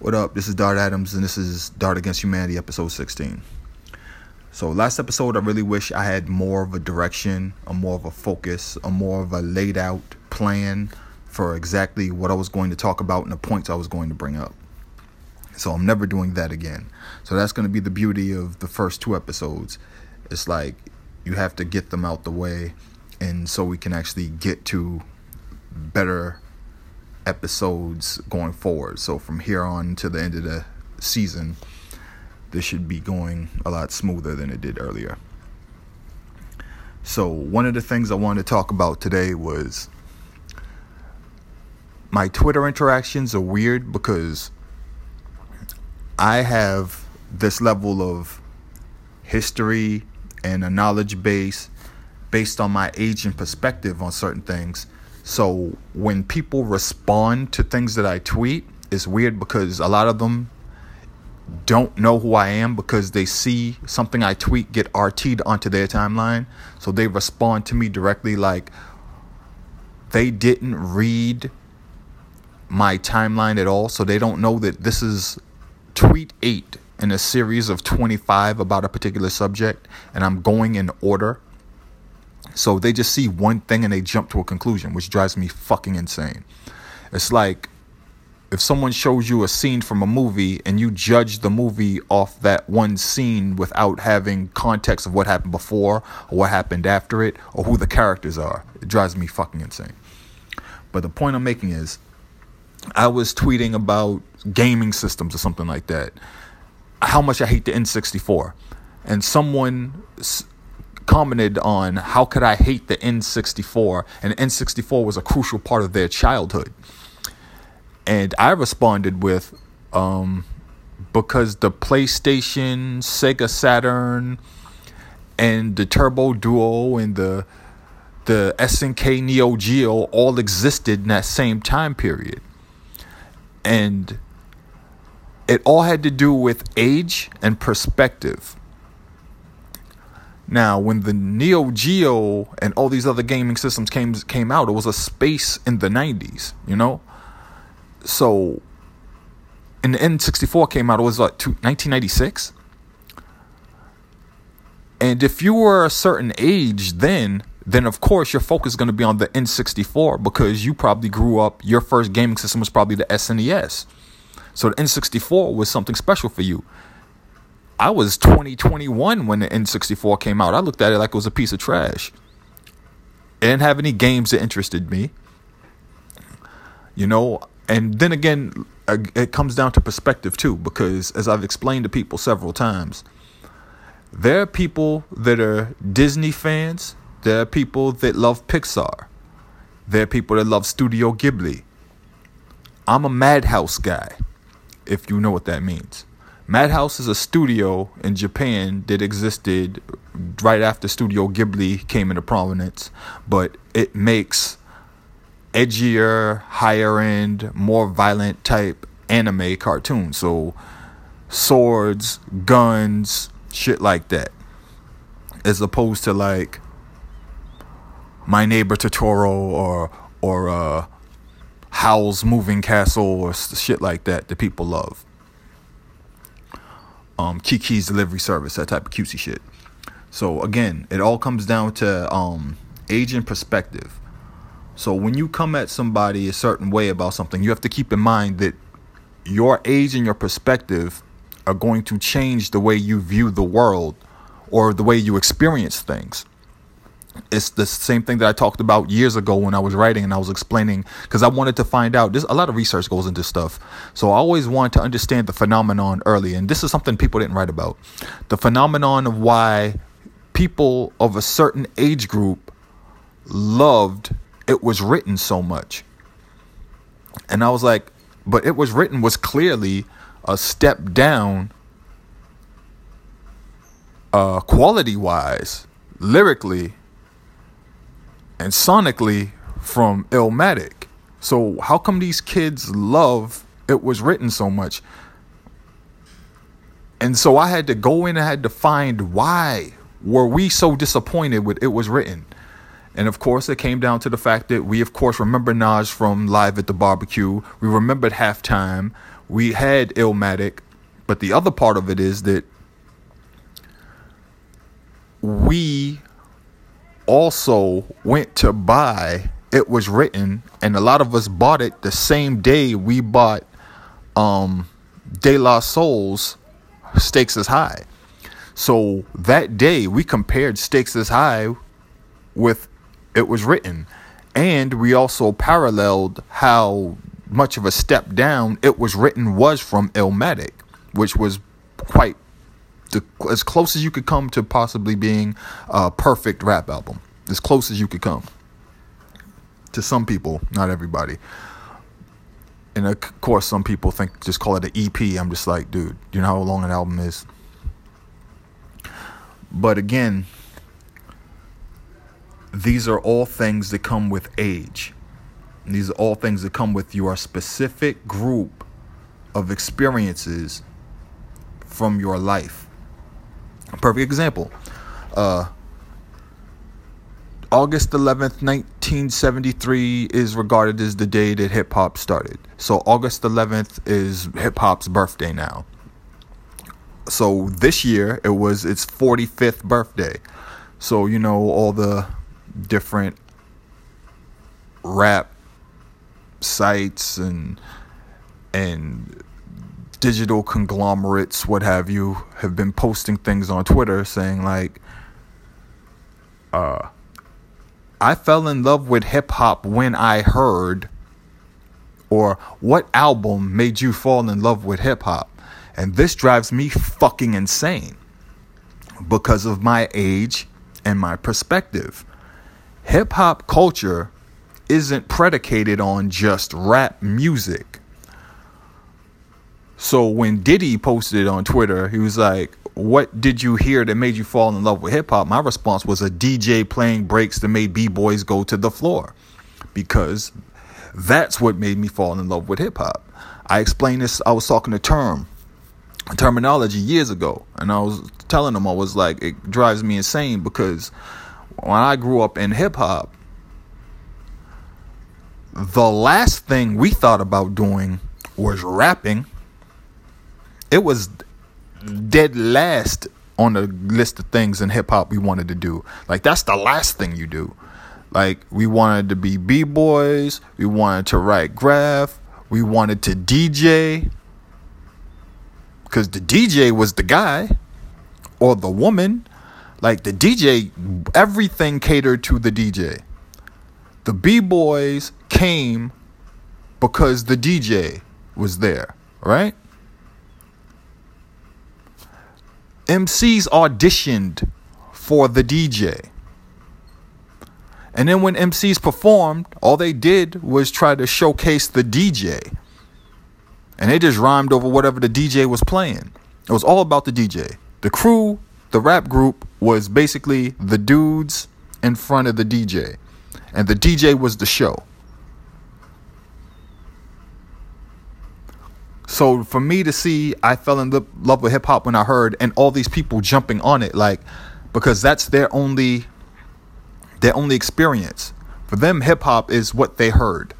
What up? This is Dart Adams, and this is Dart Against Humanity, episode 16. So, last episode, I really wish I had more of a direction, a more of a focus, a more of a laid out plan for exactly what I was going to talk about and the points I was going to bring up. So, I'm never doing that again. So, that's going to be the beauty of the first two episodes. It's like you have to get them out the way, and so we can actually get to better episodes going forward. So from here on to the end of the season, this should be going a lot smoother than it did earlier. So one of the things I wanted to talk about today was my Twitter interactions are weird because I have this level of history and a knowledge base based on my age and perspective on certain things so when people respond to things that I tweet, it's weird because a lot of them don't know who I am because they see something I tweet get RT'd onto their timeline. So they respond to me directly like they didn't read my timeline at all. So they don't know that this is tweet eight in a series of 25 about a particular subject and I'm going in order. So they just see one thing and they jump to a conclusion, which drives me fucking insane. It's like if someone shows you a scene from a movie and you judge the movie off that one scene without having context of what happened before or what happened after it or who the characters are, it drives me fucking insane. But the point I'm making is I was tweeting about gaming systems or something like that. How much I hate the N64. And someone commented on how could I hate the N64 and the N64 was a crucial part of their childhood. And I responded with um, because the PlayStation, Sega Saturn, and the Turbo Duo and the the SNK Neo Geo all existed in that same time period. And it all had to do with age and perspective. Now, when the Neo Geo and all these other gaming systems came came out, it was a space in the 90s, you know? So, and the N64 came out, it was like 1996. And if you were a certain age then, then of course your focus is going to be on the N64 because you probably grew up, your first gaming system was probably the SNES. So the N64 was something special for you. I was 2021 when the N64 came out. I looked at it like it was a piece of trash. It didn't have any games that interested me. You know, and then again, it comes down to perspective too, because as I've explained to people several times, there are people that are Disney fans, there are people that love Pixar, there are people that love Studio Ghibli. I'm a Madhouse guy, if you know what that means. Madhouse is a studio in Japan that existed right after Studio Ghibli came into prominence, but it makes edgier, higher end, more violent type anime cartoons. So swords, guns, shit like that. As opposed to like My Neighbor Totoro or or uh Howl's Moving Castle or shit like that that people love um, Kiki's delivery service, that type of cutesy shit. So again, it all comes down to um, age and perspective. So when you come at somebody a certain way about something, you have to keep in mind that your age and your perspective are going to change the way you view the world or the way you experience things it's the same thing that I talked about years ago when I was writing and I was explaining because I wanted to find out. There's a lot of research goes into stuff, so I always wanted to understand the phenomenon early, and this is something people didn't write about. The phenomenon of why people of a certain age group loved it was written so much, and I was like, but it was written was clearly a step down, uh, quality wise, lyrically and sonically from Illmatic. So how come these kids love it was written so much? And so I had to go in and had to find why were we so disappointed with it was written. And of course, it came down to the fact that we, of course, remember Nas from Live at the Barbecue. We remembered halftime. we had Illmatic, but the other part of it is that we also went to buy it was written and a lot of us bought it the same day we bought um De La Soul's Stakes is High. So that day we compared Stakes is High with it was written and we also paralleled how much of a step down it was written was from Illmatic, which was quite as close as you could come to possibly being a perfect rap album. As close as you could come. To some people, not everybody. And of course, some people think just call it an EP. I'm just like, dude, you know how long an album is? But again, these are all things that come with age. These are all things that come with your specific group of experiences from your life. Perfect example. Uh, August 11th, 1973 is regarded as the day that hip hop started. So August 11th is hip hop's birthday now. So this year it was its 45th birthday. So you know all the different rap sites and and digital conglomerates, what have you, have been posting things on Twitter saying like, uh, I fell in love with hip hop when I heard, or what album made you fall in love with hip hop? And this drives me fucking insane because of my age and my perspective. Hip hop culture isn't predicated on just rap music. So when Diddy posted it on Twitter, he was like, What did you hear that made you fall in love with hip hop? My response was a DJ playing breaks that made B boys go to the floor. Because that's what made me fall in love with hip hop. I explained this, I was talking to term terminology years ago, and I was telling them I was like, it drives me insane because when I grew up in hip hop, the last thing we thought about doing was rapping. It was dead last on the list of things in hip hop we wanted to do. Like that's the last thing you do. Like we wanted to be b boys, we wanted to write graph, we wanted to DJ. Cause the DJ was the guy or the woman. Like the DJ, everything catered to the DJ. The b boys came because the DJ was there, right? MCs auditioned for the DJ. And then when MCs performed, all they did was try to showcase the DJ. And they just rhymed over whatever the DJ was playing. It was all about the DJ. The crew, the rap group, was basically the dudes in front of the DJ. And the DJ was the show. So for me to see, I fell in love with hip hop when I heard, and all these people jumping on it, like because that's their only their only experience. For them, hip hop is what they heard,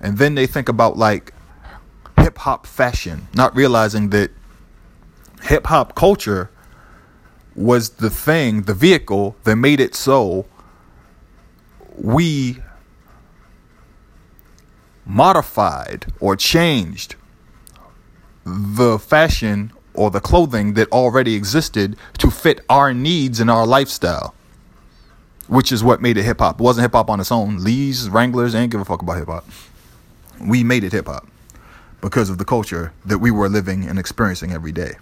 and then they think about like hip hop fashion, not realizing that hip hop culture was the thing, the vehicle that made it so we modified or changed the fashion or the clothing that already existed to fit our needs and our lifestyle, which is what made it hip hop. It wasn't hip hop on its own. Lee's, Wranglers, ain't give a fuck about hip hop. We made it hip hop because of the culture that we were living and experiencing every day.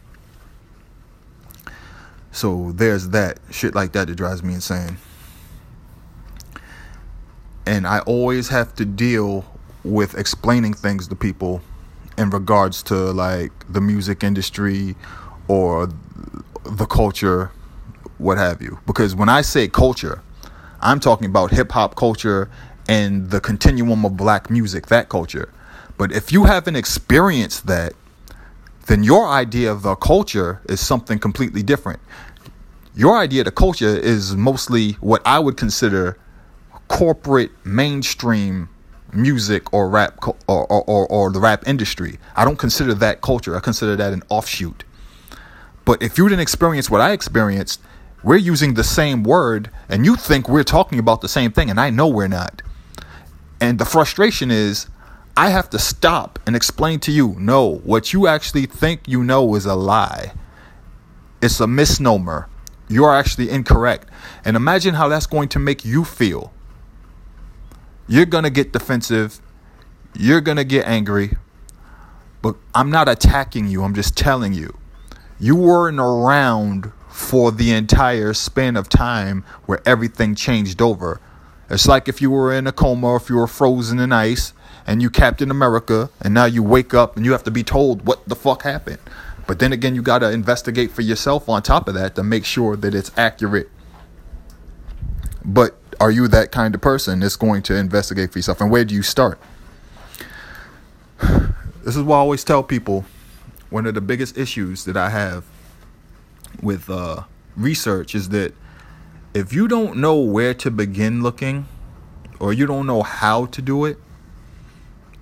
So there's that shit like that that drives me insane. And I always have to deal with explaining things to people in regards to like the music industry or the culture, what have you. Because when I say culture, I'm talking about hip hop culture and the continuum of black music, that culture. But if you haven't experienced that, then your idea of the culture is something completely different. Your idea of the culture is mostly what I would consider corporate mainstream music or rap or, or, or, or the rap industry. I don't consider that culture. I consider that an offshoot. But if you didn't experience what I experienced, we're using the same word and you think we're talking about the same thing, and I know we're not. And the frustration is I have to stop and explain to you no, what you actually think you know is a lie. It's a misnomer. You are actually incorrect. And imagine how that's going to make you feel. You're going to get defensive. You're going to get angry. But I'm not attacking you. I'm just telling you. You weren't around for the entire span of time where everything changed over. It's like if you were in a coma if you were frozen in ice and you Captain America and now you wake up and you have to be told what the fuck happened. But then again, you got to investigate for yourself on top of that to make sure that it's accurate. But are you that kind of person that's going to investigate for yourself? And where do you start? This is why I always tell people one of the biggest issues that I have with uh, research is that if you don't know where to begin looking or you don't know how to do it,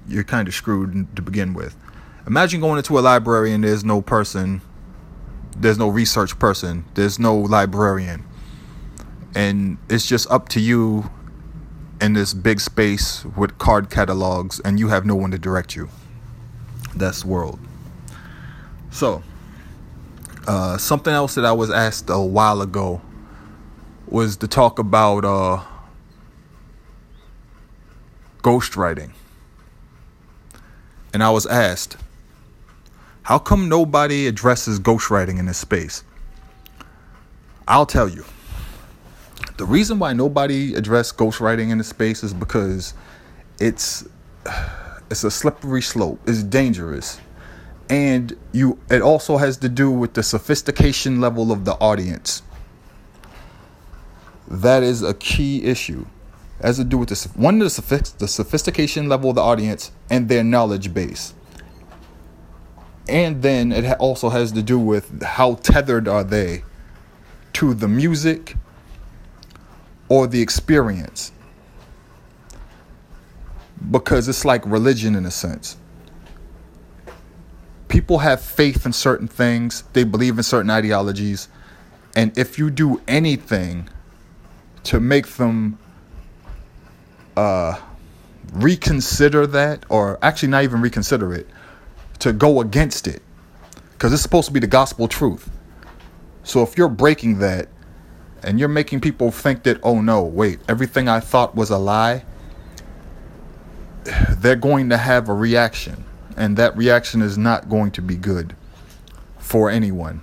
you're kind of screwed to begin with. Imagine going into a library and there's no person, there's no research person, there's no librarian. And it's just up to you in this big space with card catalogs and you have no one to direct you. That's world. So, uh, something else that I was asked a while ago was to talk about uh, ghostwriting. And I was asked, how come nobody addresses ghostwriting in this space? I'll tell you. The reason why nobody addressed ghostwriting in this space is because it's it's a slippery slope. It's dangerous. And you it also has to do with the sophistication level of the audience. That is a key issue. It has to do with this one the, the sophistication level of the audience and their knowledge base and then it also has to do with how tethered are they to the music or the experience. Because it's like religion in a sense. People have faith in certain things they believe in certain ideologies and if you do anything to make them uh, reconsider that or actually not even reconsider it to go against it. Because it's supposed to be the gospel truth. So if you're breaking that and you're making people think that, oh no, wait, everything I thought was a lie, they're going to have a reaction. And that reaction is not going to be good for anyone.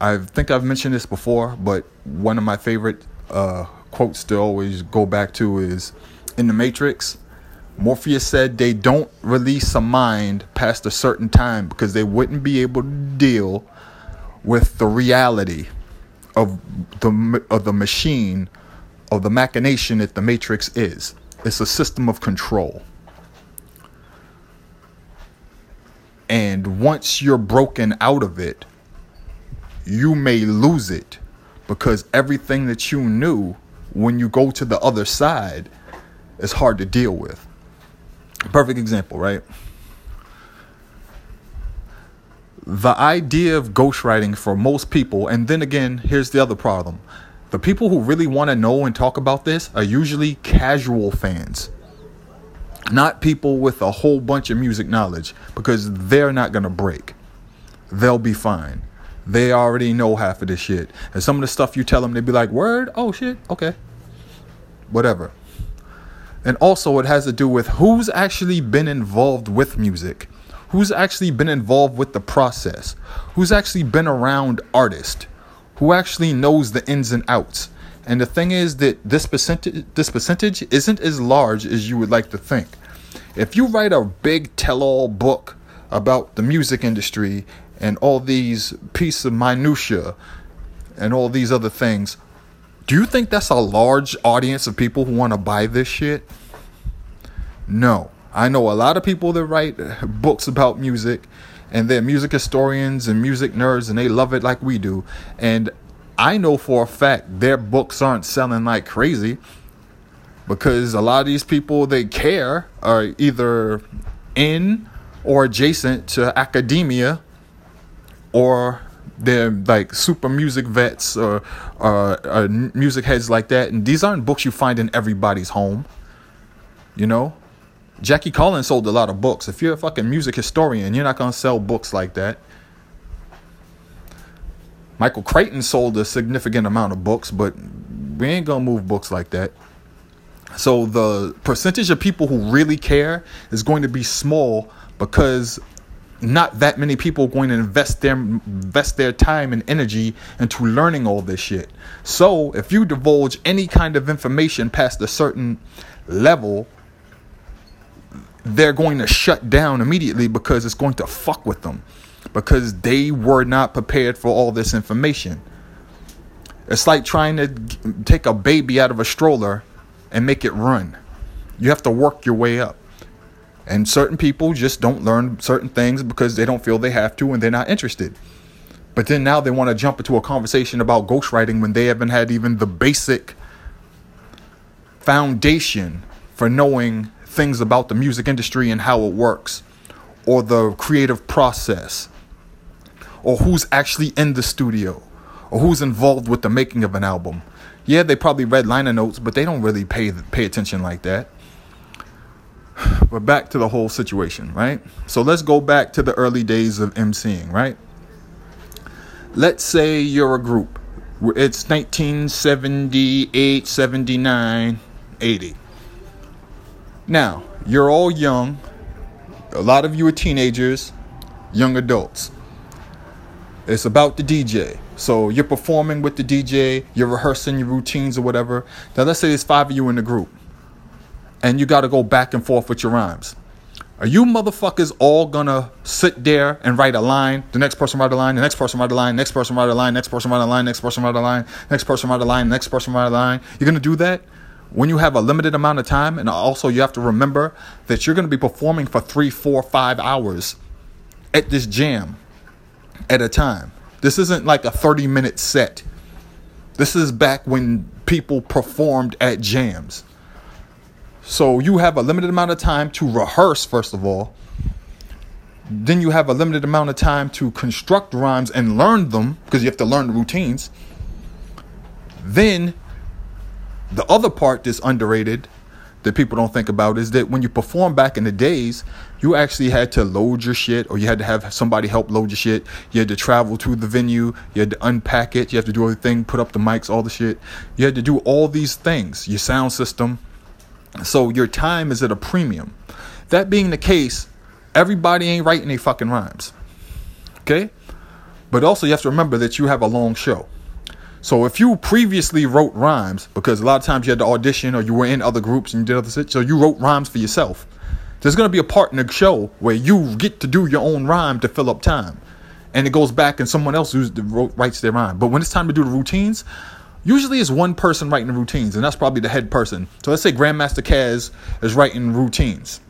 I think I've mentioned this before, but one of my favorite uh, quotes to always go back to is in The Matrix Morpheus said they don't release a mind past a certain time because they wouldn't be able to deal with the reality of the of the machine of the machination that the matrix is. It's a system of control. And once you're broken out of it, you may lose it because everything that you knew when you go to the other side is hard to deal with. Perfect example, right? The idea of ghostwriting for most people, and then again, here's the other problem. The people who really want to know and talk about this are usually casual fans, not people with a whole bunch of music knowledge, because they're not going to break. They'll be fine. They already know half of this shit. And some of the stuff you tell them, they'd be like, Word? Oh shit, okay. Whatever. And also, it has to do with who's actually been involved with music, who's actually been involved with the process, who's actually been around artists, who actually knows the ins and outs. And the thing is that this percentage, this percentage isn't as large as you would like to think. If you write a big tell-all book about the music industry and all these pieces of minutia and all these other things, do you think that's a large audience of people who want to buy this shit? No. I know a lot of people that write books about music and they're music historians and music nerds and they love it like we do. And I know for a fact their books aren't selling like crazy because a lot of these people they care are either in or adjacent to academia or they're like super music vets or, or, or music heads like that and these aren't books you find in everybody's home you know jackie collins sold a lot of books. If you're a fucking music historian you're not going to sell books like that. Michael crichton sold a significant amount of books but we ain't going to move books like that. So the percentage of people who really care is going to be small because not that many people are going to invest their invest their time and energy into learning all this shit. So if you divulge any kind of information past a certain level, they're going to shut down immediately because it's going to fuck with them because they were not prepared for all this information. It's like trying to take a baby out of a stroller and make it run. You have to work your way up. And certain people just don't learn certain things because they don't feel they have to and they're not interested. But then now they want to jump into a conversation about ghostwriting when they haven't had even the basic foundation for knowing things about the music industry and how it works, or the creative process, or who's actually in the studio, or who's involved with the making of an album. Yeah, they probably read liner notes, but they don't really pay pay attention like that. But back to the whole situation, right? So let's go back to the early days of emceeing, right? Let's say you're a group. It's 1978, 79, 80. Now, you're all young. A lot of you are teenagers, young adults. It's about the DJ. So you're performing with the DJ, you're rehearsing your routines or whatever. Now, let's say there's five of you in the group and you got to go back and forth with your rhymes. Are you motherfuckers all gonna sit there and write a line? The next person write a line, the next person write a line, next person write a line, next person write a line, next person write a line, next person write a line, next person write a line. You're gonna do that when you have a limited amount of time, and also you have to remember that you're gonna be performing for three, four, five hours at this jam at a time. This isn't like a 30 minute set. This is back when people performed at jams. So you have a limited amount of time to rehearse, first of all. Then you have a limited amount of time to construct rhymes and learn them because you have to learn the routines. Then the other part that's underrated that people don't think about is that when you perform back in the days, you actually had to load your shit or you had to have somebody help load your shit. You had to travel to the venue, you had to unpack it, you have to do everything, put up the mics, all the shit. You had to do all these things, your sound system, so your time is at a premium. That being the case, everybody ain't writing any fucking rhymes. Okay? But also you have to remember that you have a long show. So if you previously wrote rhymes, because a lot of times you had to audition or you were in other groups and you did other shit, so you wrote rhymes for yourself. There's gonna be a part in the show where you get to do your own rhyme to fill up time. And it goes back and someone else who's writes their rhyme. But when it's time to do the routines, usually it's one person writing the routines, and that's probably the head person. So let's say Grandmaster Caz is writing routines.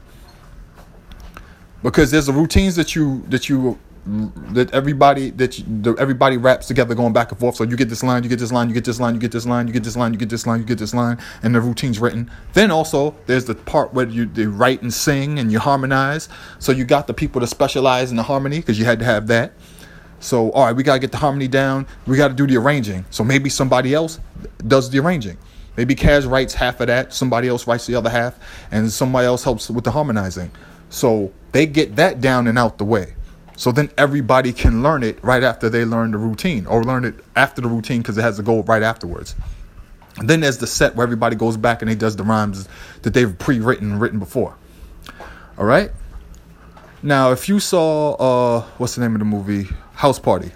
Because there's the routines that you that you that everybody that you, the, everybody raps together going back and forth. So you get this line, you get this line, you get this line, you get this line, you get this line, you get this line, you get this line, and the routine's written. Then also there's the part where you they write and sing and you harmonize. So you got the people to specialize in the harmony because you had to have that. So, all right, we got to get the harmony down. We got to do the arranging. So maybe somebody else does the arranging. Maybe Caz writes half of that, somebody else writes the other half, and somebody else helps with the harmonizing. So they get that down and out the way. So then everybody can learn it right after they learn the routine or learn it after the routine because it has to go right afterwards. And then there's the set where everybody goes back and they does the rhymes that they've pre-written written before. All right? Now, if you saw uh what's the name of the movie? house party.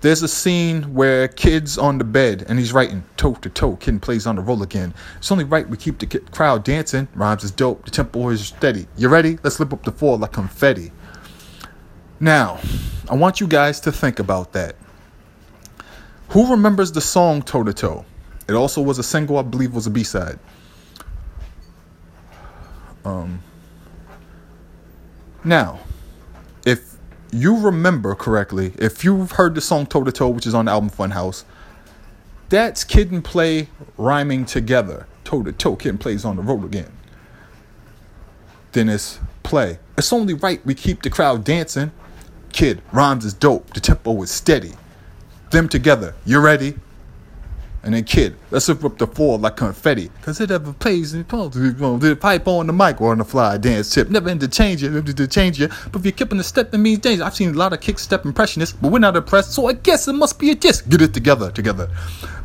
There's a scene where kid's on the bed and he's writing toe to toe. Kid plays on the roll again. It's only right we keep the crowd dancing. Rhymes is dope. The tempo is steady. You ready? Let's slip up the floor like confetti. Now, I want you guys to think about that. Who remembers the song Toe to Toe? It also was a single, I believe was a B side. Um, now, if you remember correctly, if you've heard the song Toe to Toe, which is on the album Funhouse, that's Kid and Play rhyming together. toe to toe. Kid and plays on the road again. Then it's play. It's only right we keep the crowd dancing. Kid, rhymes is dope. The tempo is steady. Them together. You ready? And then kid, let's rip up the floor like confetti. Cause it ever plays and the pipe on the mic or on the fly dance tip. Never interchange it, interchange it. But if you're keeping the step, it means danger. I've seen a lot of kick step impressionists, but we're not impressed, so I guess it must be a disc. Get it together, together.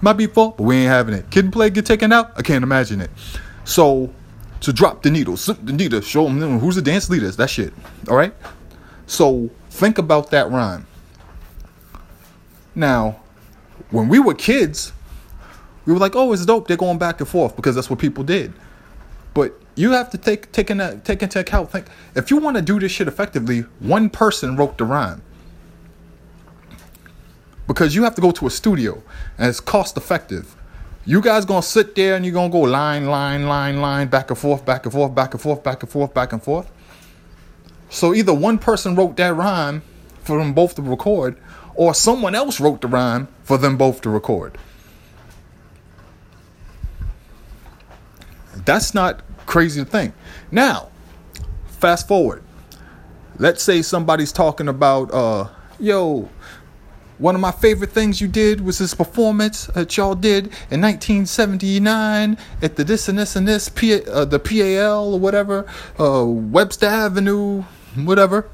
Might be full, but we ain't having it. Kid and play get taken out? I can't imagine it. So to drop the needle, slip the needle, show them who's the dance leaders, that shit. Alright? So think about that rhyme. Now, when we were kids, we were like, oh, it's dope. They're going back and forth because that's what people did. But you have to take take, in, take into account. Think if you want to do this shit effectively, one person wrote the rhyme. Because you have to go to a studio and it's cost effective. You guys gonna sit there and you're gonna go line, line, line, line, back and forth, back and forth, back and forth, back and forth, back and forth. So either one person wrote that rhyme for them both to record, or someone else wrote the rhyme for them both to record. That's not crazy to think. Now, fast forward. Let's say somebody's talking about, uh, yo, one of my favorite things you did was this performance that y'all did in 1979 at the this and this and this, P- uh, the PAL or whatever, uh, Webster Avenue, whatever.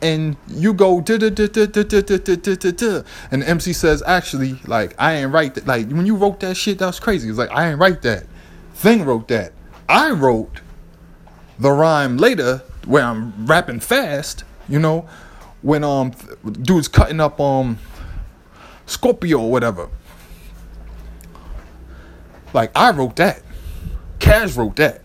And you go, and MC says, actually, like, I ain't write that. Like, when you wrote that shit, that was crazy. It's like, I ain't write that. Thing wrote that. I wrote the rhyme later where I'm rapping fast, you know, when um dude's cutting up um Scorpio or whatever. Like I wrote that. Caz wrote that.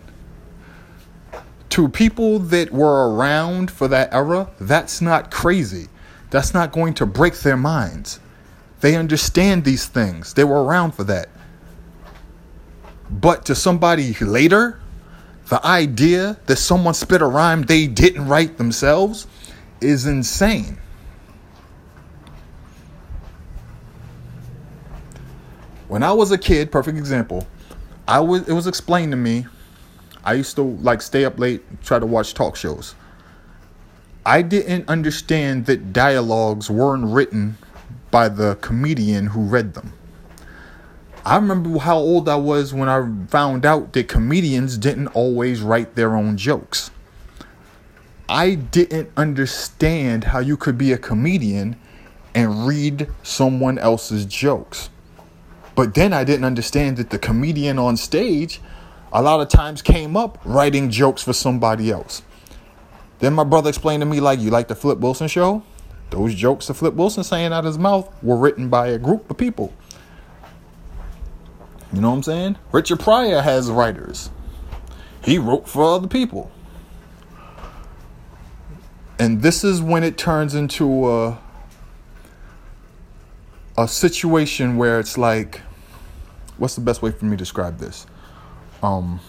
To people that were around for that era, that's not crazy. That's not going to break their minds. They understand these things. They were around for that. But to somebody later, the idea that someone spit a rhyme they didn't write themselves is insane. When I was a kid, perfect example, I was it was explained to me. I used to like stay up late, try to watch talk shows. I didn't understand that dialogues weren't written by the comedian who read them. I remember how old I was when I found out that comedians didn't always write their own jokes. I didn't understand how you could be a comedian and read someone else's jokes. But then I didn't understand that the comedian on stage a lot of times came up writing jokes for somebody else. Then my brother explained to me, like, you like the Flip Wilson show? Those jokes that Flip Wilson saying out of his mouth were written by a group of people. You know what I'm saying? Richard Pryor has writers. He wrote for other people. And this is when it turns into a a situation where it's like what's the best way for me to describe this? Um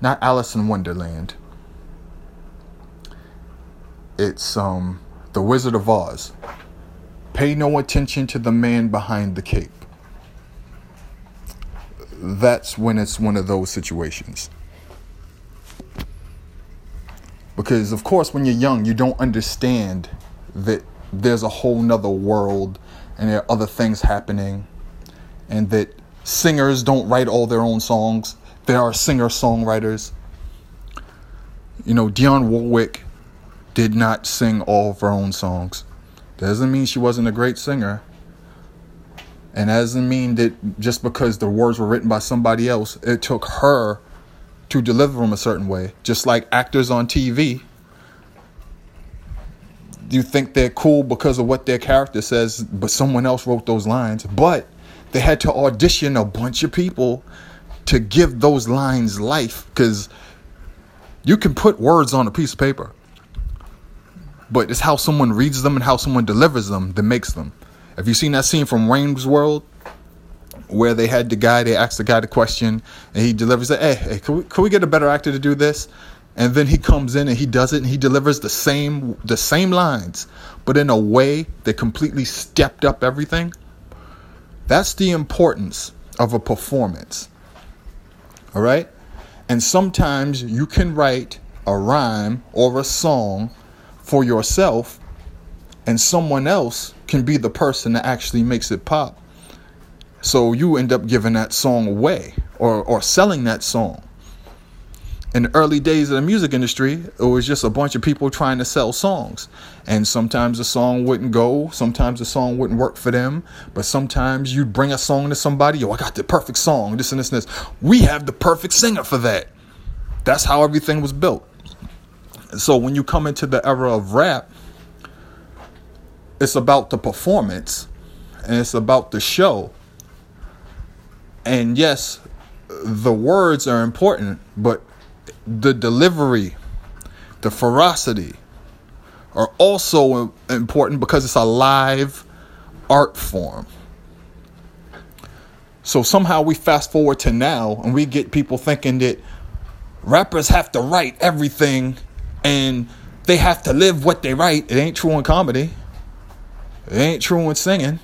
not Alice in Wonderland. It's um The Wizard of Oz. Pay no attention to the man behind the cape that's when it's one of those situations. Because, of course, when you're young, you don't understand that there's a whole nother world and there are other things happening, and that singers don't write all their own songs. There are singer songwriters. You know, Dionne Warwick did not sing all of her own songs. Doesn't mean she wasn't a great singer. And doesn't mean that just because the words were written by somebody else, it took her to deliver them a certain way. Just like actors on TV. You think they're cool because of what their character says, but someone else wrote those lines. But they had to audition a bunch of people to give those lines life because you can put words on a piece of paper, but it's how someone reads them and how someone delivers them that makes them. Have you seen that scene from Wayne's World where they had the guy, they asked the guy the question, and he delivers it, hey, hey, can we, can we get a better actor to do this? And then he comes in and he does it and he delivers the same the same lines, but in a way that completely stepped up everything. That's the importance of a performance. All right? And sometimes you can write a rhyme or a song for yourself, and someone else can be the person that actually makes it pop. So you end up giving that song away or, or selling that song. In the early days of the music industry, it was just a bunch of people trying to sell songs. And sometimes the song wouldn't go, sometimes the song wouldn't work for them, but sometimes you'd bring a song to somebody, yo, I got the perfect song, this and this and this. We have the perfect singer for that. That's how everything was built. So when you come into the era of rap, it's about the performance and it's about the show. And yes, the words are important, but the delivery, the ferocity are also important because it's a live art form. So somehow we fast forward to now and we get people thinking that rappers have to write everything and they have to live what they write. It ain't true in comedy. It ain't true in singing.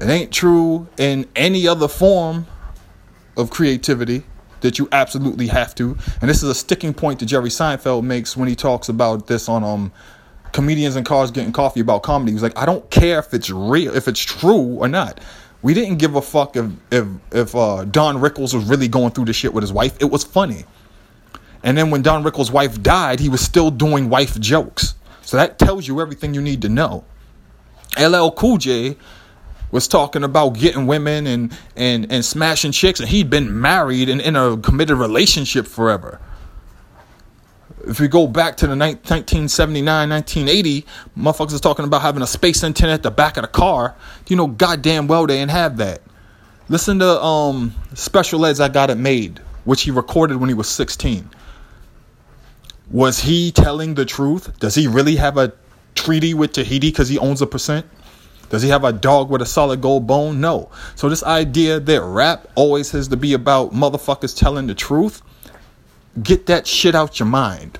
It ain't true in any other form of creativity that you absolutely have to. And this is a sticking point that Jerry Seinfeld makes when he talks about this on um comedians and cars getting coffee about comedy. He's like, I don't care if it's real, if it's true or not. We didn't give a fuck if if if uh, Don Rickles was really going through the shit with his wife. It was funny. And then when Don Rickles' wife died, he was still doing wife jokes. So that tells you everything you need to know. LL Cool J was talking about getting women and and and smashing chicks, and he'd been married and in a committed relationship forever. If we go back to the 1979, 1980, motherfuckers is talking about having a space antenna at the back of the car. You know, goddamn well they didn't have that. Listen to um, Special Ed's I Got It Made, which he recorded when he was 16. Was he telling the truth? Does he really have a treaty with Tahiti because he owns a percent? Does he have a dog with a solid gold bone? No. So this idea that rap always has to be about motherfuckers telling the truth, get that shit out your mind.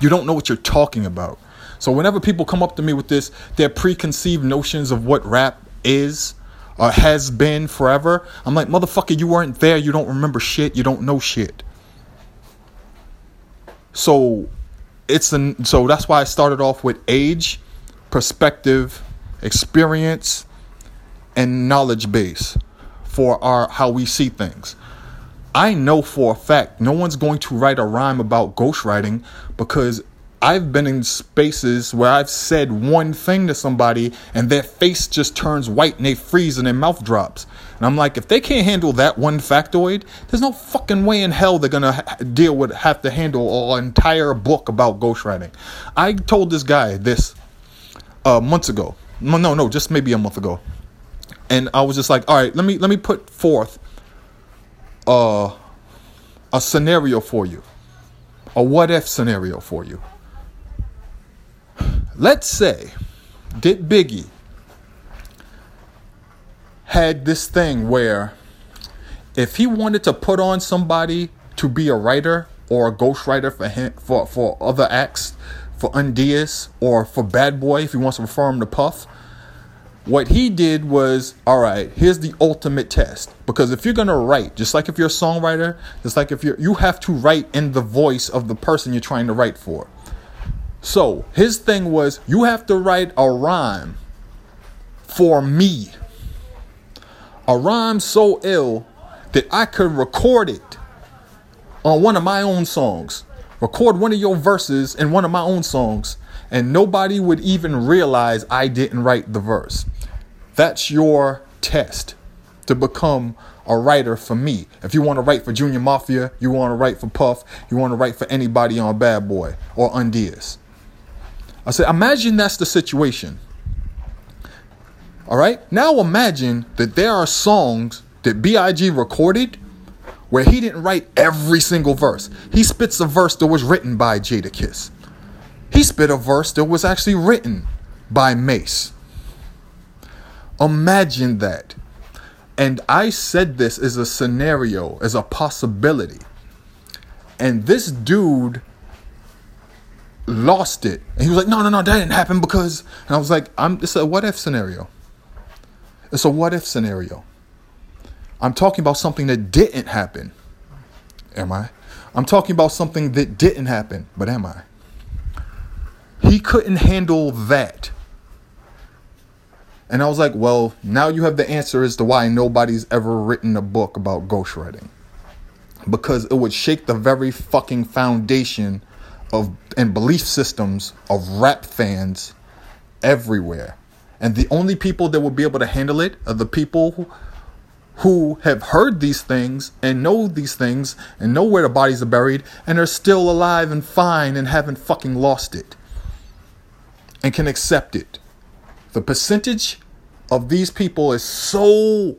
You don't know what you're talking about. So whenever people come up to me with this, their preconceived notions of what rap is or has been forever, I'm like, motherfucker, you weren't there. You don't remember shit. You don't know shit. So it's an so that's why I started off with age, perspective, experience, and knowledge base for our how we see things. I know for a fact no one's going to write a rhyme about ghostwriting because I've been in spaces where I've said one thing to somebody and their face just turns white and they freeze and their mouth drops. And I'm like, if they can't handle that one factoid, there's no fucking way in hell they're gonna ha- deal with have to handle an entire book about ghostwriting. I told this guy this uh, months ago. No, no, just maybe a month ago. And I was just like, all right, let me let me put forth uh, a scenario for you, a what if scenario for you. Let's say that Biggie had this thing where if he wanted to put on somebody to be a writer or a ghostwriter for him for, for other acts, for Undeas or for Bad Boy, if he wants to refer him to Puff, what he did was, all right, here's the ultimate test. Because if you're gonna write, just like if you're a songwriter, just like if you're you have to write in the voice of the person you're trying to write for. So his thing was you have to write a rhyme for me. A rhyme so ill that I could record it on one of my own songs. Record one of your verses in one of my own songs, and nobody would even realize I didn't write the verse. That's your test to become a writer for me. If you want to write for Junior Mafia, you want to write for Puff, you want to write for anybody on Bad Boy or Undeas. I said, imagine that's the situation. All right? Now imagine that there are songs that B.I.G. recorded where he didn't write every single verse. He spits a verse that was written by Jadakiss. He spit a verse that was actually written by Mase. Imagine that. And I said this as a scenario, as a possibility. And this dude lost it. And he was like, no, no, no, that didn't happen because. And I was like, I'm, it's a what if scenario. It's a what if scenario. I'm talking about something that didn't happen. Am I? I'm talking about something that didn't happen, but am I? He couldn't handle that. And I was like, well, now you have the answer as to why nobody's ever written a book about ghostwriting. Because it would shake the very fucking foundation of and belief systems of rap fans everywhere. And the only people that would be able to handle it are the people who, have heard these things and know these things and know where the bodies are buried and are still alive and fine and haven't fucking lost it and can accept it. The percentage of these people is so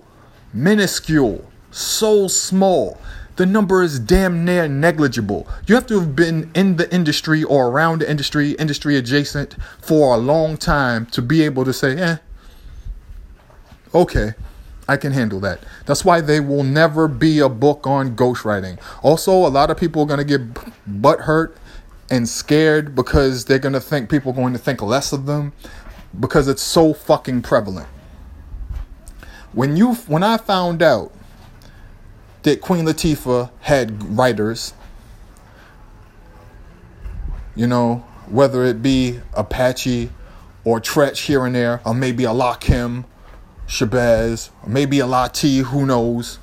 minuscule, so small. The number is damn near negligible. You have to have been in the industry or around the industry, industry adjacent for a long time to be able to say, eh, okay, I can handle that. That's why they will never be a book on ghostwriting. Also, a lot of people are going to get butt hurt and scared because they're going to think people are going to think less of them because it's so fucking prevalent. When you when I found out that Queen Latifah had writers, you know, whether it be Apache or Treach here and there, or maybe a Lakim, Shabazz, maybe a Lati, who knows.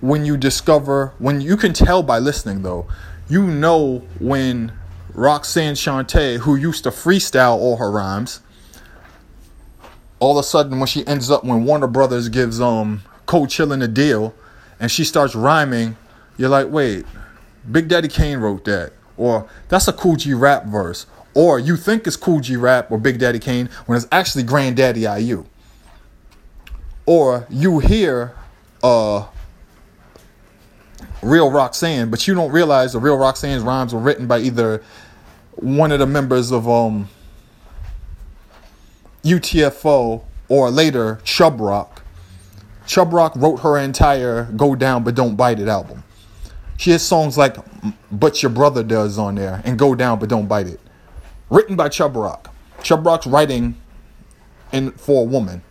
When you discover, when you can tell by listening though, you know when Roxanne Shante, who used to freestyle all her rhymes, all of a sudden when she ends up when Warner Brothers gives um Cold Chillin a deal and she starts rhyming, you're like, wait, Big Daddy Kane wrote that. Or that's a Kool G Rap verse. Or you think it's Kool G Rap or Big Daddy Kane when it's actually Granddaddy IU. Or you hear uh real Roxanne, but you don't realize the real Roxanne's rhymes were written by either one of the members of um UTFO or later Chubb Rock. Chubb Rock wrote her entire Go Down But Don't Bite It album. She has songs like But Your Brother Does on there and Go Down But Don't Bite It. Written by Chubb Rock. Chubb Rock's writing in for a woman.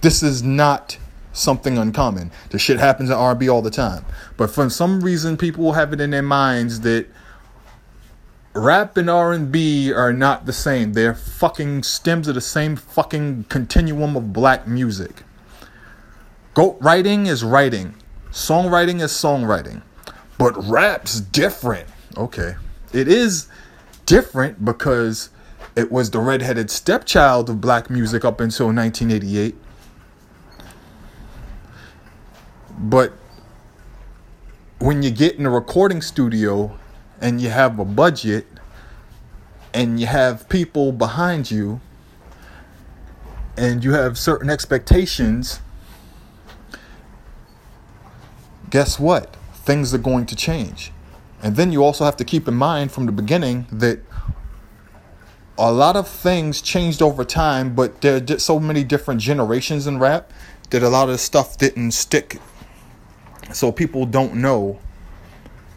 This is not something uncommon. The shit happens in R&B all the time. But for some reason, people have it in their minds that rap and R&B are not the same. They're fucking stems of the same fucking continuum of black music. Go writing is writing. Songwriting is songwriting. But rap's different. Okay. It is different because it was the redheaded stepchild of black music up until 1988 But when you get in a recording studio and you have a budget and you have people behind you and you have certain expectations, guess what? Things are going to change. And then you also have to keep in mind from the beginning that a lot of things changed over time, but there are so many different generations in rap that a lot of stuff didn't stick so people don't know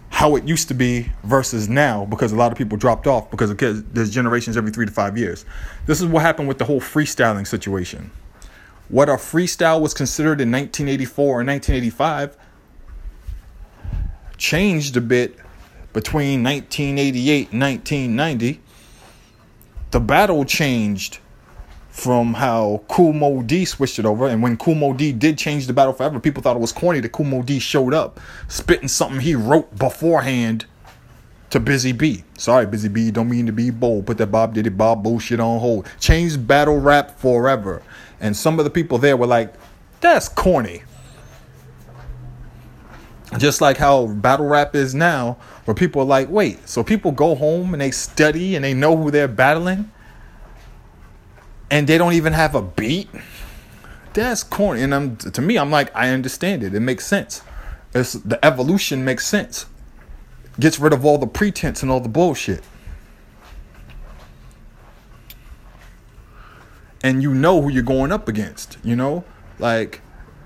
how it used to be versus now because a lot of people dropped off because there's generations every three to five years. This is what happened with the whole freestyling situation. What a freestyle was considered in 1984 or 1985 changed a bit between 1988 and 1990. The battle changed from how Moe Dee switched it over. And when Moe Dee did change the battle forever, people thought it was corny that Moe Dee showed up spitting something he wrote beforehand to Busy Bee. Sorry, Busy Bee, don't mean to be bold. Put that Bob Diddy Bob bullshit on hold. Changed battle rap forever. And some of the people there were like, that's corny. Just like how battle rap is now, where people are like, wait, so people go home and they study and they know who they're battling? And they don't even have a beat. That's corny. And I'm, to me, I'm like, I understand it. It makes sense. It's, the evolution makes sense. Gets rid of all the pretense and all the bullshit. And you know who you're going up against, you know? Like,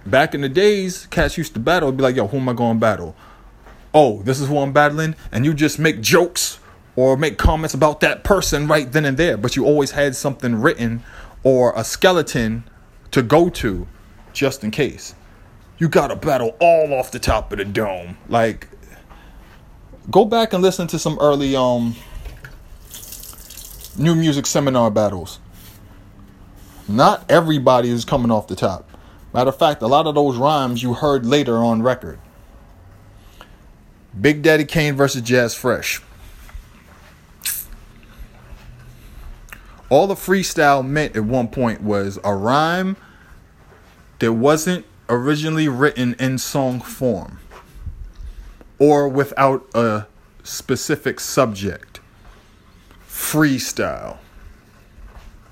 back in the days, cats used to battle. Be like, yo, who am I going to battle? Oh, this is who I'm battling? And you just make jokes or make comments about that person right then and there, but you always had something written or a skeleton to go to just in case. You got to battle all off the top of the dome. Like go back and listen to some early um new music seminar battles. Not everybody is coming off the top. Matter of fact, a lot of those rhymes you heard later on record. Big Daddy Kane versus Jazz Fresh. All the freestyle meant at one point was a rhyme that wasn't originally written in song form or without a specific subject. Freestyle.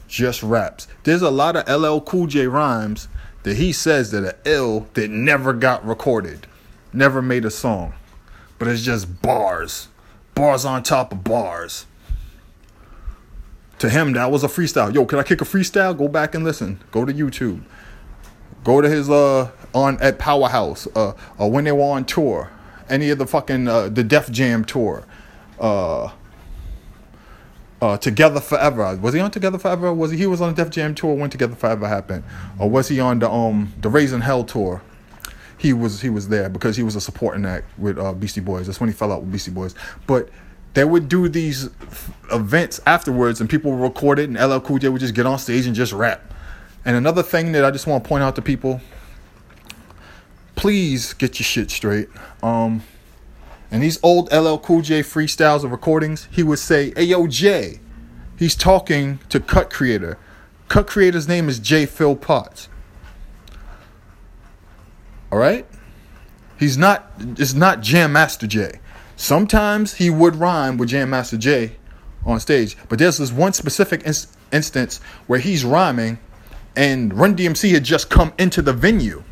Just raps. There's a lot of LL Cool J rhymes that he says that are ill that never got recorded, never made a song. But it's just bars. Bars on top of bars. To him, that was a freestyle. Yo, can I kick a freestyle? Go back and listen. Go to YouTube. Go to his uh on at Powerhouse, uh, or when they were on tour. Any of the fucking uh, the Def Jam tour. Uh uh, Together Forever. Was he on Together Forever? Was he? He was on the Def Jam tour when Together Forever happened, or was he on the um the Raising Hell tour? He was he was there because he was a supporting act with uh, Beastie Boys. That's when he fell out with Beastie Boys. But they would do these events afterwards, and people would record it, and LL Cool J would just get on stage and just rap. And another thing that I just want to point out to people: please get your shit straight. Um, and these old LL Cool J freestyles and recordings, he would say, Hey yo, Jay. He's talking to Cut Creator. Cut Creator's name is J. Phil Potts. Alright? He's not it's not Jam Master Jay. Sometimes he would rhyme with Jam Master Jay on stage, but there's this one specific ins- instance where he's rhyming and Run DMC had just come into the venue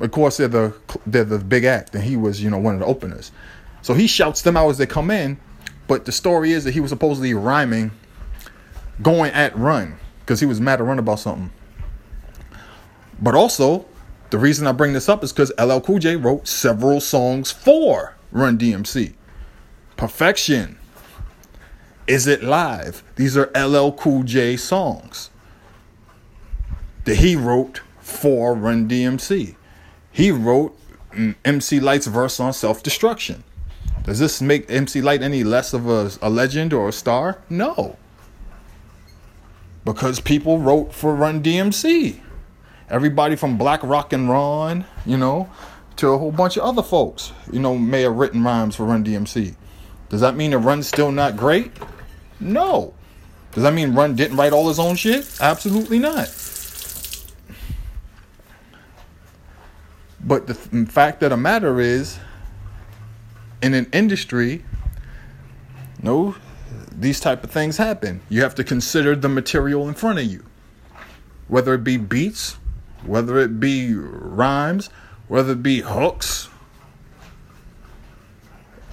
of course, they're the they're the big act, and he was you know one of the openers. So he shouts them out as they come in. But the story is that he was supposedly rhyming, going at Run because he was mad at Run about something. But also, the reason I bring this up is because LL Cool J wrote several songs for Run DMC. Perfection. Is it live? These are LL Cool J songs that he wrote for Run DMC. He wrote mm, MC Lyte's verse on self destruction. Does this make MC Lyte any less of a, a legend or a star? No. Because people wrote for Run DMC. Everybody from Black Rock and Ron, you know, to a whole bunch of other folks, you know, may have written rhymes for Run DMC. Does that mean Run's still not great? No. Does that mean Run didn't write all his own shit? Absolutely not. But the fact of the matter is, in an industry, no, these type of things happen. You have to consider the material in front of you, whether it be beats, whether it be rhymes, whether it be hooks.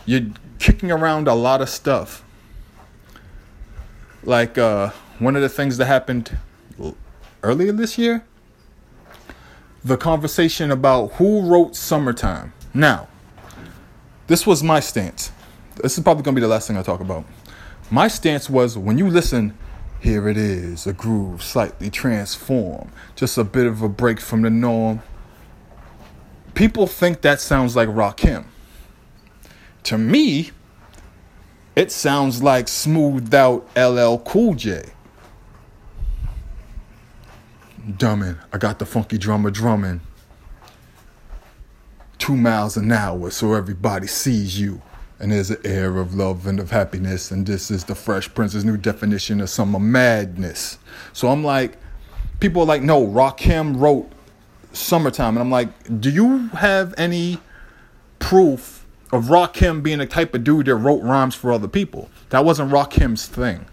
You're kicking around a lot of stuff. Like uh, one of the things that happened earlier this year the conversation about who wrote Summertime. Now, this was my stance. This is probably going to be the last thing I talk about. My stance was when you listen, here it is, a groove slightly transformed, just a bit of a break from the norm. People think that sounds like Rakim. To me, it sounds like smoothed out LL Cool J. Dumbing. I got the funky drummer drumming. Two miles an hour so everybody sees you. And there's an air of love and of happiness. And this is the Fresh Prince's new definition of summer madness. So I'm like, people are like, no, Rakim wrote Summertime. And I'm like, do you have any proof of Rakim being the type of dude that wrote rhymes for other people? That wasn't Rakim's thing.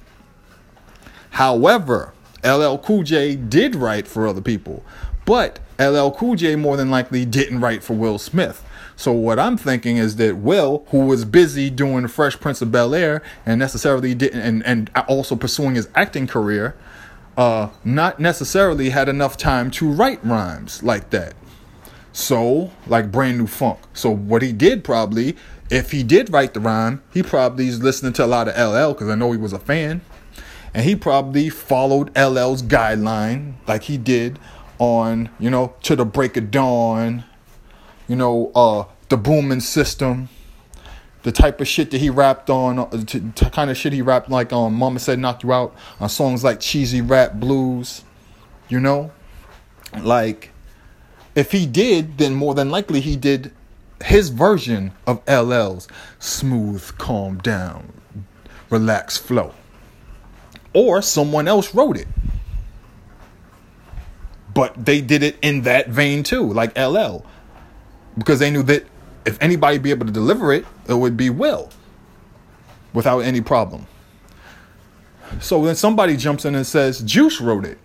However, LL Cool J did write for other people, but LL Cool J more than likely didn't write for Will Smith. So what I'm thinking is that Will, who was busy doing Fresh Prince of Bel Air and necessarily didn't, and, and also pursuing his acting career, uh, not necessarily had enough time to write rhymes like that. So, like brand new funk. So what he did probably, if he did write the rhyme, he probably is listening to a lot of LL because I know he was a fan and he probably followed LL's guideline like he did on, you know, to the break of dawn, you know, uh, the booming system, the type of shit that he rapped on, uh, to kind of shit he rapped like on um, Mama Said Knock You Out, on songs like Cheesy Rap Blues, you know? Like, if he did, then more than likely he did his version of LL's smooth, calm down, relax flow. Or someone else wrote it but they did it in that vein too, like LL, because they knew that if anybody be able to deliver it, it would be Will, without any problem. So then somebody jumps in and says Juice wrote it,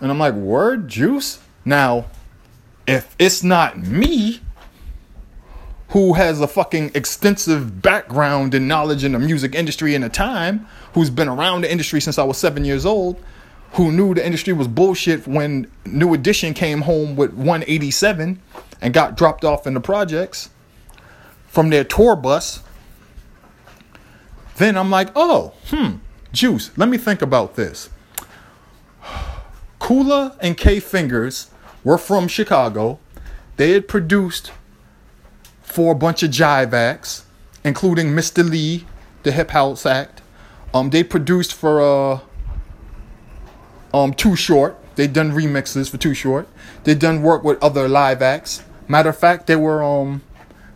and I'm like, word, Juice. Now, if it's not me, who has a fucking extensive background and knowledge in the music industry in the time, who's been around the industry since I was seven years old, who knew the industry was bullshit when New Edition came home with 187 and got dropped off in the projects from their tour bus. Then I'm like, oh, hmm, Juice, let me think about this. Hula and K Fingers were from Chicago. They had produced for a bunch of jive acts, including Mr. Lee, the Hip House Act. Um, they produced for uh, um, Too Short. They done remixes for Too Short. They done work with other live acts. Matter of fact, they were um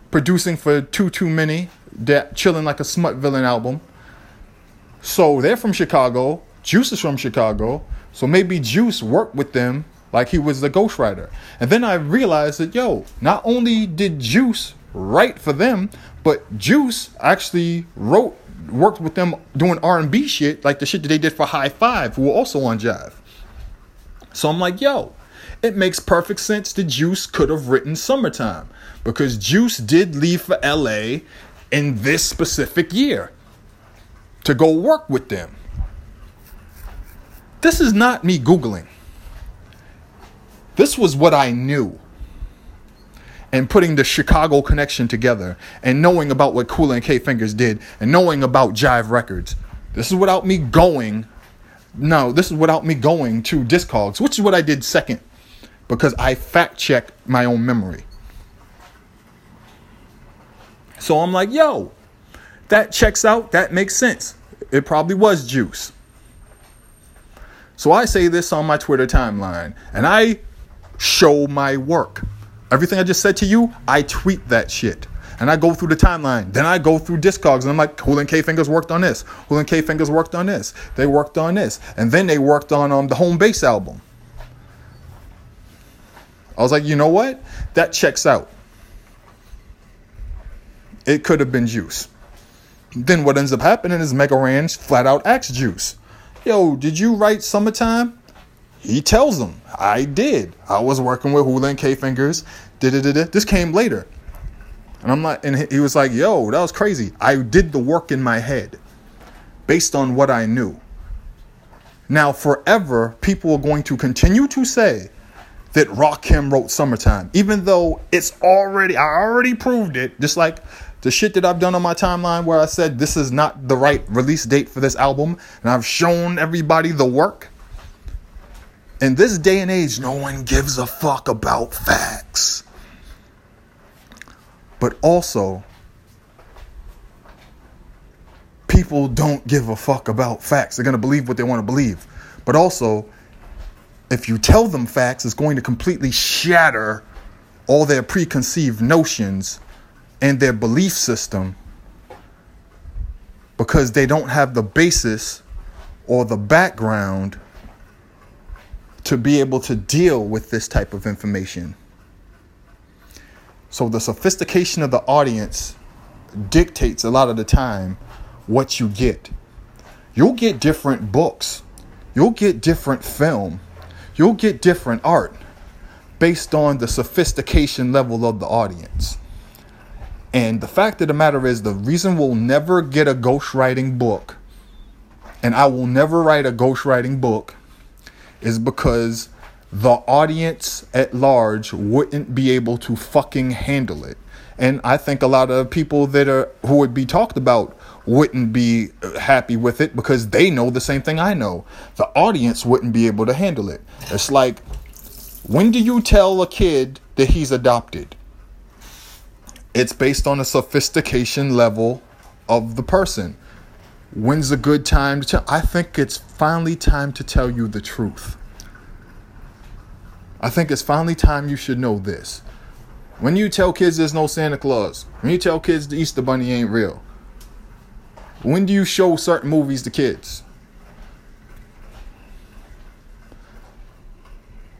producing for Too Too Many. That chilling like a smut villain album. So they're from Chicago. Juice is from Chicago. So maybe Juice worked with them like he was the ghostwriter. And then I realized that yo, not only did Juice write for them, but Juice actually wrote worked with them doing R&B shit, like the shit that they did for Hi-Five, who were also on Jive. So I'm like, yo, it makes perfect sense that Juice could have written Summertime because Juice did leave for LA in this specific year to go work with them. This is not me Googling. This was what I knew and putting the Chicago connection together and knowing about what Hula and K Fingers did and knowing about Jive Records. This is without me going. No, this is without me going to Discogs, which is what I did second because I fact check my own memory. So I'm like, yo, that checks out. That makes sense. It probably was Juice. So I say this on my Twitter timeline and I show my work. Everything I just said to you, I tweet that shit. And I go through the timeline. Then I go through Discogs and I'm like, and K Fingers worked on this. And K Fingers worked on this. They worked on this. And then they worked on um, the Home Base album. I was like, you know what? That checks out. It could have been Juice. Then what ends up happening is Mega Ran flat out asks Juice, Yo, did you write Summertime? He tells them, I did. I was working with Hula and K Fingers. This came later. And I'm like, and he was like, yo, that was crazy. I did the work in my head based on what I knew. Now, forever, people are going to continue to say that Rakim wrote Summertime, even though it's already, I already proved it. Just like the shit that I've done on my timeline where I said this is not the right release date for this album, and I've shown everybody the work in this day and age, no one gives a fuck about facts. But also, people don't give a fuck about facts. They're going to believe what they want to believe. But also, if you tell them facts, it's going to completely shatter all their preconceived notions and their belief system because they don't have the basis or the background to be able to deal with this type of information. So the sophistication of the audience dictates a lot of the time what you get. You'll get different books, you'll get different film, you'll get different art based on the sophistication level of the audience. And the fact of the matter is, the reason we'll never get a ghostwriting book, and I will never write a ghostwriting book, is because the audience at large wouldn't be able to fucking handle it. And I think a lot of people that are who would be talked about wouldn't be happy with it because they know the same thing I know. The audience wouldn't be able to handle it. It's like, when do you tell a kid that he's adopted? It's based on a sophistication level of the person. When's a good time to tell? I think it's finally time to tell you the truth. I think it's finally time you should know this. When you tell kids there's no Santa Claus, when you tell kids the Easter Bunny ain't real, when do you show certain movies to kids?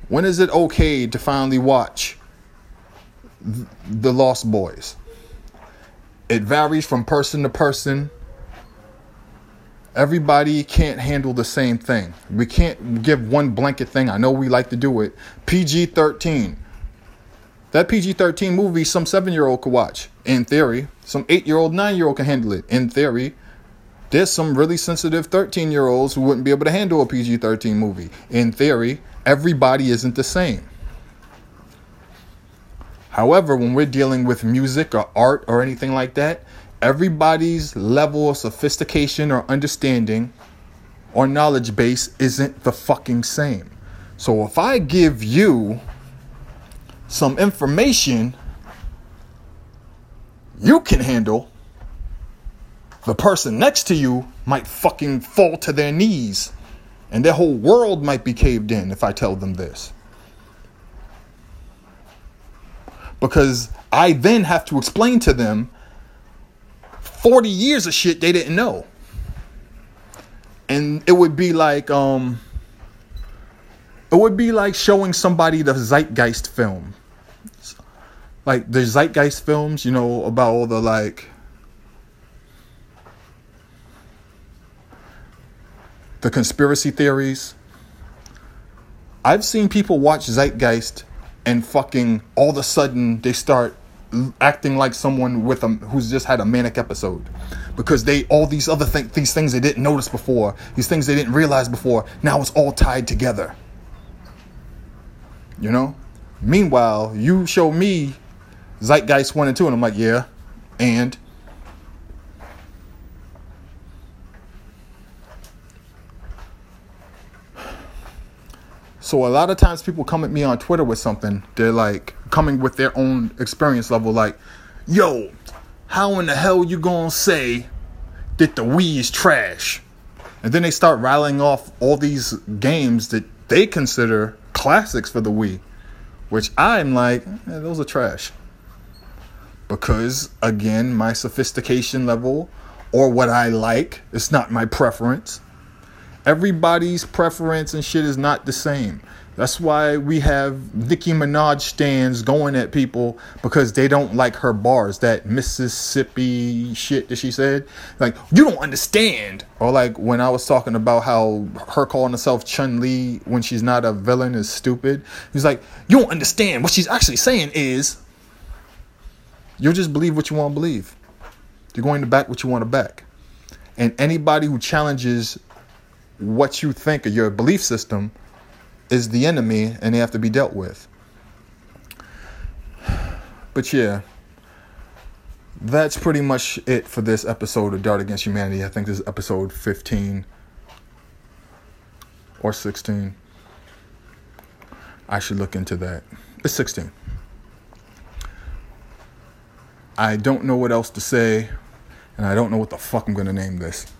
When is it okay to finally watch The Lost Boys? It varies from person to person. Everybody can't handle the same thing. We can't give one blanket thing. I know we like to do it. PG 13. That PG 13 movie, some seven year old could watch, in theory. Some eight year old, nine year old can handle it, in theory. There's some really sensitive 13 year olds who wouldn't be able to handle a PG 13 movie, in theory. Everybody isn't the same. However, when we're dealing with music or art or anything like that, everybody's level of sophistication or understanding or knowledge base isn't the fucking same. So if I give you some information you can handle, the person next to you might fucking fall to their knees and their whole world might be caved in if I tell them this. Because I then have to explain to them 40 years of shit they didn't know. And it would be like um it would be like showing somebody the Zeitgeist film. Like the Zeitgeist films, you know, about all the like the conspiracy theories. I've seen people watch Zeitgeist and fucking all of a sudden they start acting like someone with them who's just had a manic episode. Because they all these other things these things they didn't notice before these things they didn't realize before now it's all tied together. You know? Meanwhile you show me zeitgeist 1 and 2 and i'm like yeah and? So a lot of times people come at me on Twitter with something, they're like coming with their own experience level, like, yo, how in the hell you gonna say that the Wii is trash? And then they start rattling off all these games that they consider classics for the Wii, which I'm like, eh, those are trash. Because again, my sophistication level or what I like, it's not my preference. Everybody's preference and shit is not the same. That's why we have Nicki Minaj stans going at people because they don't like her bars, that Mississippi shit that she said. Like, you don't understand. Or like when I was talking about how her calling herself Chun Li when she's not a villain is stupid. He's like, you don't understand. What she's actually saying is, you'll just believe what you want to believe. You're going to back what you want to back. And anybody who challenges what you think of your belief system is the enemy and they have to be dealt with. But yeah, that's pretty much it for this episode of Dart Against Humanity. I think this is episode 15 or 16. I should look into that. It's 16. I don't know what else to say, and I don't know what the fuck I'm to name this.